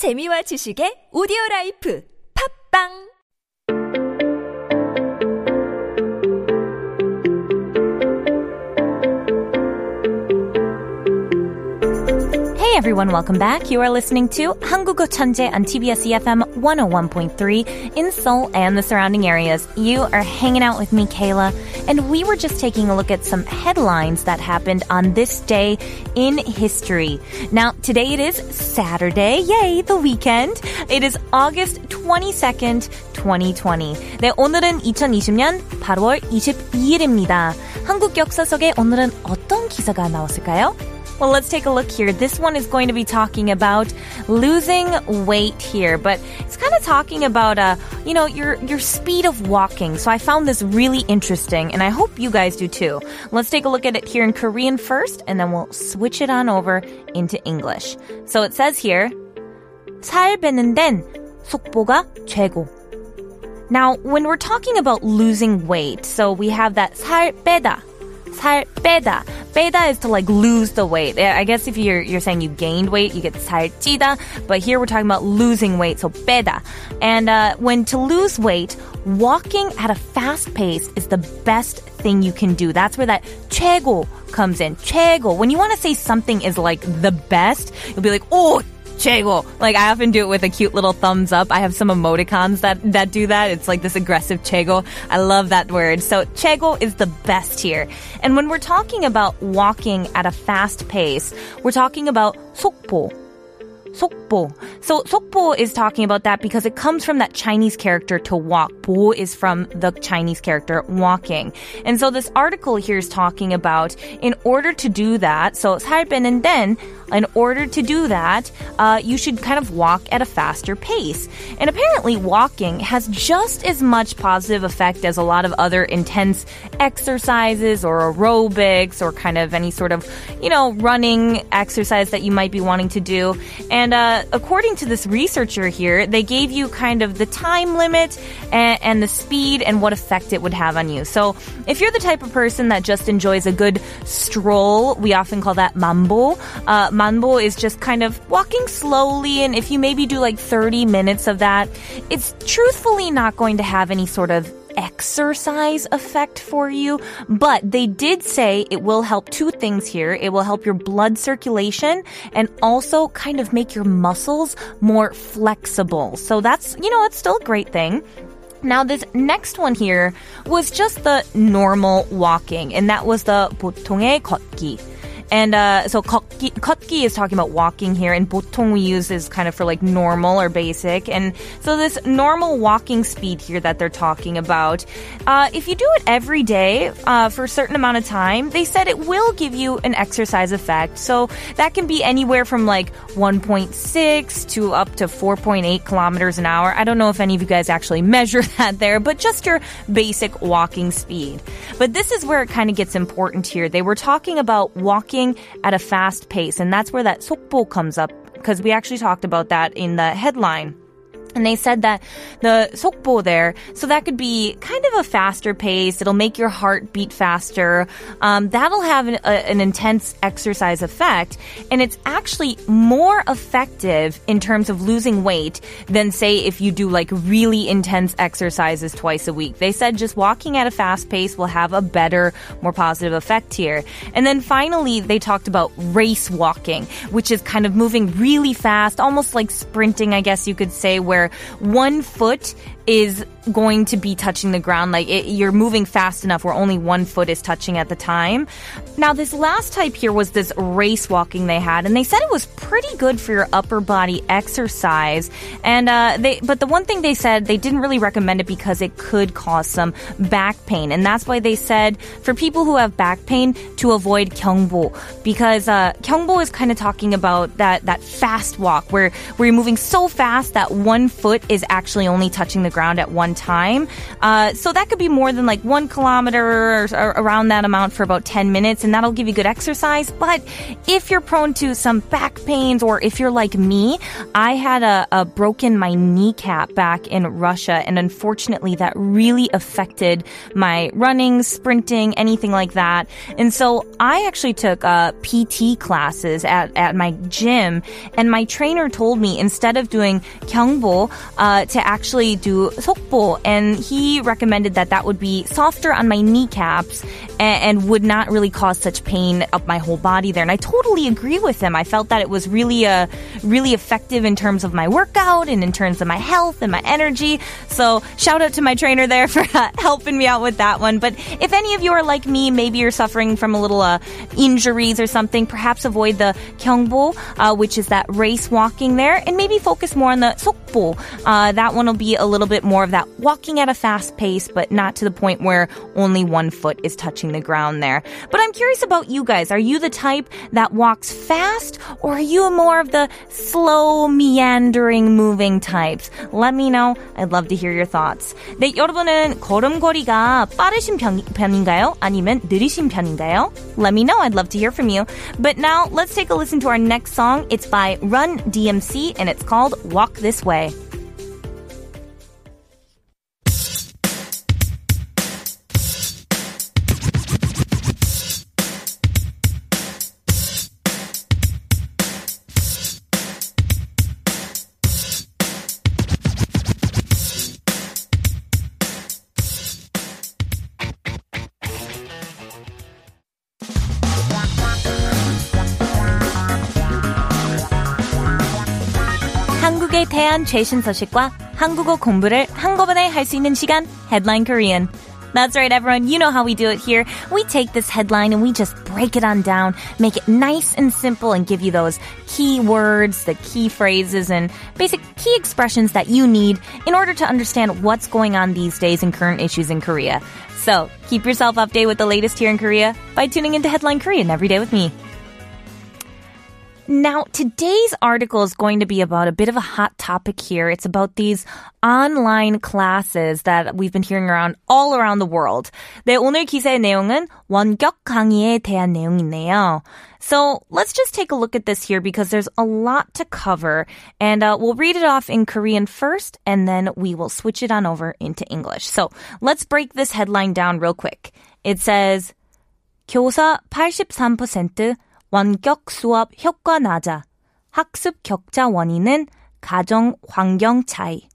재미와 지식의 오디오 라이프. 팝빵 everyone, welcome back. You are listening to 한국어 천재 on TBS EFM 101.3 in Seoul and the surrounding areas. You are hanging out with me, Kayla, and we were just taking a look at some headlines that happened on this day in history. Now, today it is Saturday. Yay, the weekend. It is August 22nd, 2020. 네, 오늘은 2020년 8월 22일입니다. 한국 역사 속에 오늘은 어떤 기사가 나왔을까요? Well, let's take a look here. This one is going to be talking about losing weight here, but it's kind of talking about, uh, you know, your, your speed of walking. So I found this really interesting and I hope you guys do too. Let's take a look at it here in Korean first and then we'll switch it on over into English. So it says here, 살 빼는 데는 속보가 최고. Now, when we're talking about losing weight, so we have that 살 빼다, 살 빼다. 빼다 is to like lose the weight. I guess if you're you're saying you gained weight, you get 살찌다. But here we're talking about losing weight, so 빼다. And uh, when to lose weight, walking at a fast pace is the best thing you can do. That's where that 최고 comes in. 최고. When you want to say something is like the best, you'll be like, oh. 최고. Like I often do it with a cute little thumbs up. I have some emoticons that that do that. It's like this aggressive 최고. I love that word. So 최고 is the best here. And when we're talking about walking at a fast pace, we're talking about 속보. 속보. So 속보 is talking about that because it comes from that Chinese character to walk. 보 is from the Chinese character walking. And so this article here is talking about in order to do that, so 살 빼는 then, in order to do that, uh, you should kind of walk at a faster pace. And apparently walking has just as much positive effect as a lot of other intense exercises or aerobics or kind of any sort of, you know, running exercise that you might be wanting to do. And uh, according to this researcher here, they gave you kind of the time limit and, and the speed and what effect it would have on you. So if you're the type of person that just enjoys a good stroll, we often call that mambo. Uh, mambo is just kind of walking slowly, and if you maybe do like 30 minutes of that, it's truthfully not going to have any sort of exercise effect for you, but they did say it will help two things here. It will help your blood circulation and also kind of make your muscles more flexible. So that's, you know, it's still a great thing. Now, this next one here was just the normal walking, and that was the 보통의 걷기. And uh, so 걷기, 걷기 is talking about walking here, and 보통 we use is kind of for like normal or basic. And so this normal walking speed here that they're talking about, uh, if you do it every day uh, for a certain amount of time, they said it will give you an exercise effect. So that can be anywhere from like 1.6 to up to 4.8 kilometers an hour. I don't know if any of you guys actually measure that there, but just your basic walking speed. But this is where it kind of gets important here. They were talking about walking at a fast pace, and that's where that 속보 comes up because we actually talked about that in the headline. And they said that the 속보 there, so that could be kind of a faster pace. It'll make your heart beat faster. Um, that'll have an, a, an intense exercise effect. And it's actually more effective in terms of losing weight than, say, if you do like really intense exercises twice a week. They said just walking at a fast pace will have a better, more positive effect here. And then finally, they talked about race walking, which is kind of moving really fast, almost like sprinting, I guess you could say, where where one foot is going to be touching the ground. Like it, you're moving fast enough where only one foot is touching at the time. Now, this last type here was this race walking they had, and they said it was pretty good for your upper body exercise. And uh, they, but the one thing they said they didn't really recommend it because it could cause some back pain, and that's why they said for people who have back pain to avoid kyungbo because uh, kyungbo is kind of talking about that that fast walk where where you're moving so fast that one foot is actually only touching the ground at one time. Uh, so that could be more than like one kilometer or, or around that amount for about 10 minutes, and that'll give you good exercise. But if you're prone to some back pains, or if you're like me, I had a, a broken my kneecap back in Russia, and unfortunately, that really affected my running, sprinting, anything like that. And so I actually took uh, PT classes at, at my gym, and my trainer told me instead of doing 경 uh, to actually do sokbo, and he recommended that that would be softer on my kneecaps and, and would not really cause such pain up my whole body there. And I totally agree with him. I felt that it was really a really effective in terms of my workout and in terms of my health and my energy. So shout out to my trainer there for uh, helping me out with that one. But if any of you are like me, maybe you're suffering from a little uh, injuries or something, perhaps avoid the kyungbo, uh, which is that race walking there, and maybe focus more on the sokbo 보. Uh, that one will be a little bit more of that walking at a fast pace, but not to the point where only one foot is touching the ground there. But I'm curious about you guys. Are you the type that walks fast, or are you more of the slow, meandering, moving types? Let me know. I'd love to hear your thoughts. 네, 여러분은 걸음걸이가 빠르신 편, 편인가요? 아니면 느리신 편인가요? Let me know. I'd love to hear from you. But now let's take a listen to our next song. It's by Run DMC and it's called Walk This Way. 한국에 대한 최신 소식과 한국어 공부를 한꺼번에 할 수 있는 시간 Headline Korean. That's right, everyone. You know how we do it here. We take this headline and we just break it on down, make it nice and simple, and give you those key words, the key phrases, and basic key expressions that you need in order to understand what's going on these days in current issues in Korea. So keep yourself updated with the latest here in Korea by tuning into Headline Korean every day with me. Now, today's article is going to be about a bit of a hot topic here. It's about these online classes that we've been hearing around all around the world. 네, 오늘 기사의 내용은 원격 강의에 대한 내용이네요. So let's just take a look at this here because there's a lot to cover and uh, we'll read it off in Korean first and then we will switch it on over into English. So let's break this headline down real quick. It says 교사 83% 원격 수업 효과 낮아. 학습 격차 원인은 가정 환경 차이.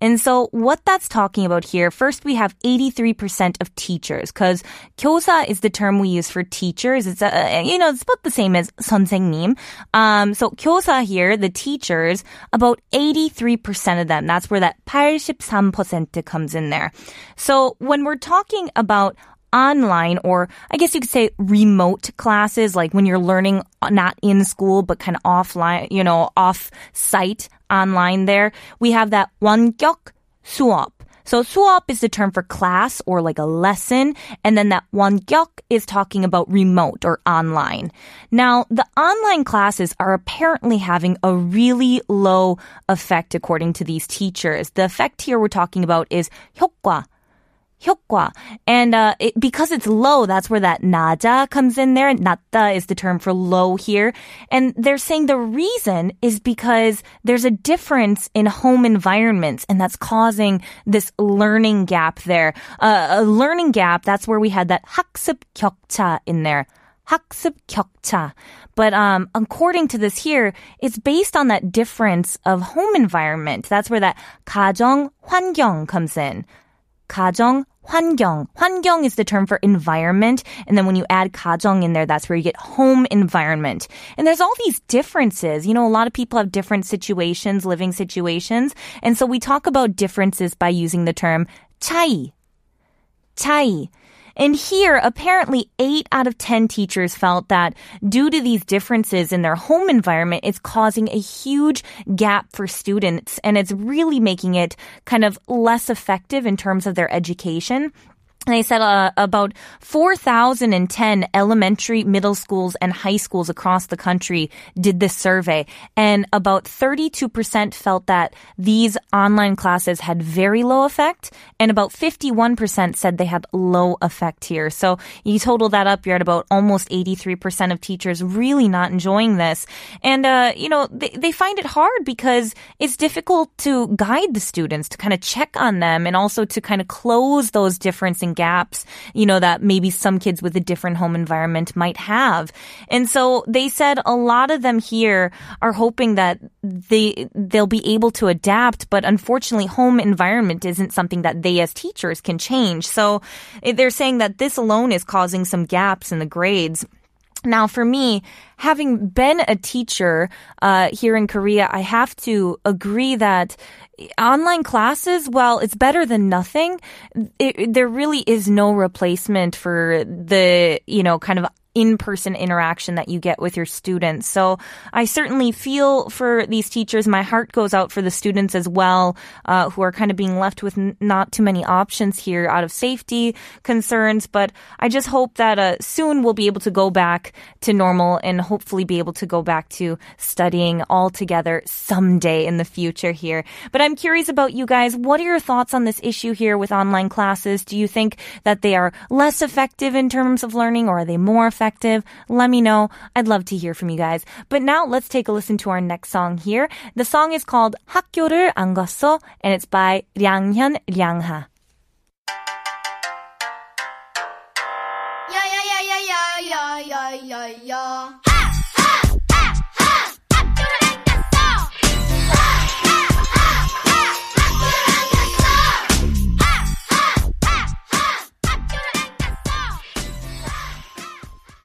And so what that's talking about here, first we have 83% of teachers, because 교사 is the term we use for teachers. It's a, you know, it's about the same as 선생님. Um, so 교사 here, the teachers, about 83% of them, that's where that 83% comes in there. So when we're talking about online or I guess you could say remote classes, like when you're learning not in school, but kind of offline, you know, off site online there. We have that 원격 수업. So 수업 is the term for class or like a lesson. And then that 원격 is talking about remote or online. Now, the online classes are apparently having a really low effect according to these teachers. The effect here we're talking about is 효과 효과. And uh, it, because it's low, that's where that 낮아 comes in there. 낮다 is the term for low here. And they're saying the reason is because there's a difference in home environments, and that's causing this learning gap there. Uh, a learning gap, that's where we had that 학습 격차 in there. 학습 격차. But um, according to this here, it's based on that difference of home environment. That's where that 가정 환경 comes in. 가정 환경. 환경 is the term for environment. And then when you add 가정 in there, that's where you get home environment. And there's all these differences. You know, a lot of people have different situations, living situations. And so we talk about differences by using the term 차이. 차이. And here, apparently, 8 out of 10 teachers felt that due to these differences in their home environment, it's causing a huge gap for students and it's really making it kind of less effective in terms of their education. They said uh, about 4,010 elementary, middle schools, and high schools across the country did this survey. And about 32% felt that these online classes had very low effect. And about 51% said they had low effect here. So you total that up, you're at about almost 83% of teachers really not enjoying this. And, uh, you know, they, they find it hard because it's difficult to guide the students, to kind of check on them, and also to kind of close those differences gaps, you know, that maybe some kids with a different home environment might have. And so they said a lot of them here are hoping that they, they'll be able to adapt, but unfortunately home environment isn't something that they as teachers can change. So eh, they're saying that this alone is causing some gaps in the grades. Now, for me, having been a teacher uh, here in Korea, I have to agree that online classes, well, it's better than nothing. It, there really is no replacement for the, you know, kind of in-person interaction that you get with your students. So I certainly feel for these teachers. My heart goes out for the students as well, uh, who are kind of being left with n- not too many options here out of safety concerns. But I just hope that uh, soon we'll be able to go back to normal and hopefully be able to go back to studying all together someday in the future here. But I'm curious about you guys. What are your thoughts on this issue here with online classes? Do you think that they are less effective in terms of learning or are they more effective? perspective, let me know. I'd love to hear from you guys. But now let's take a listen to our next song here. The song is called 학교를 안 갔어 and it's by 량현 량하. 야야야야야야야야야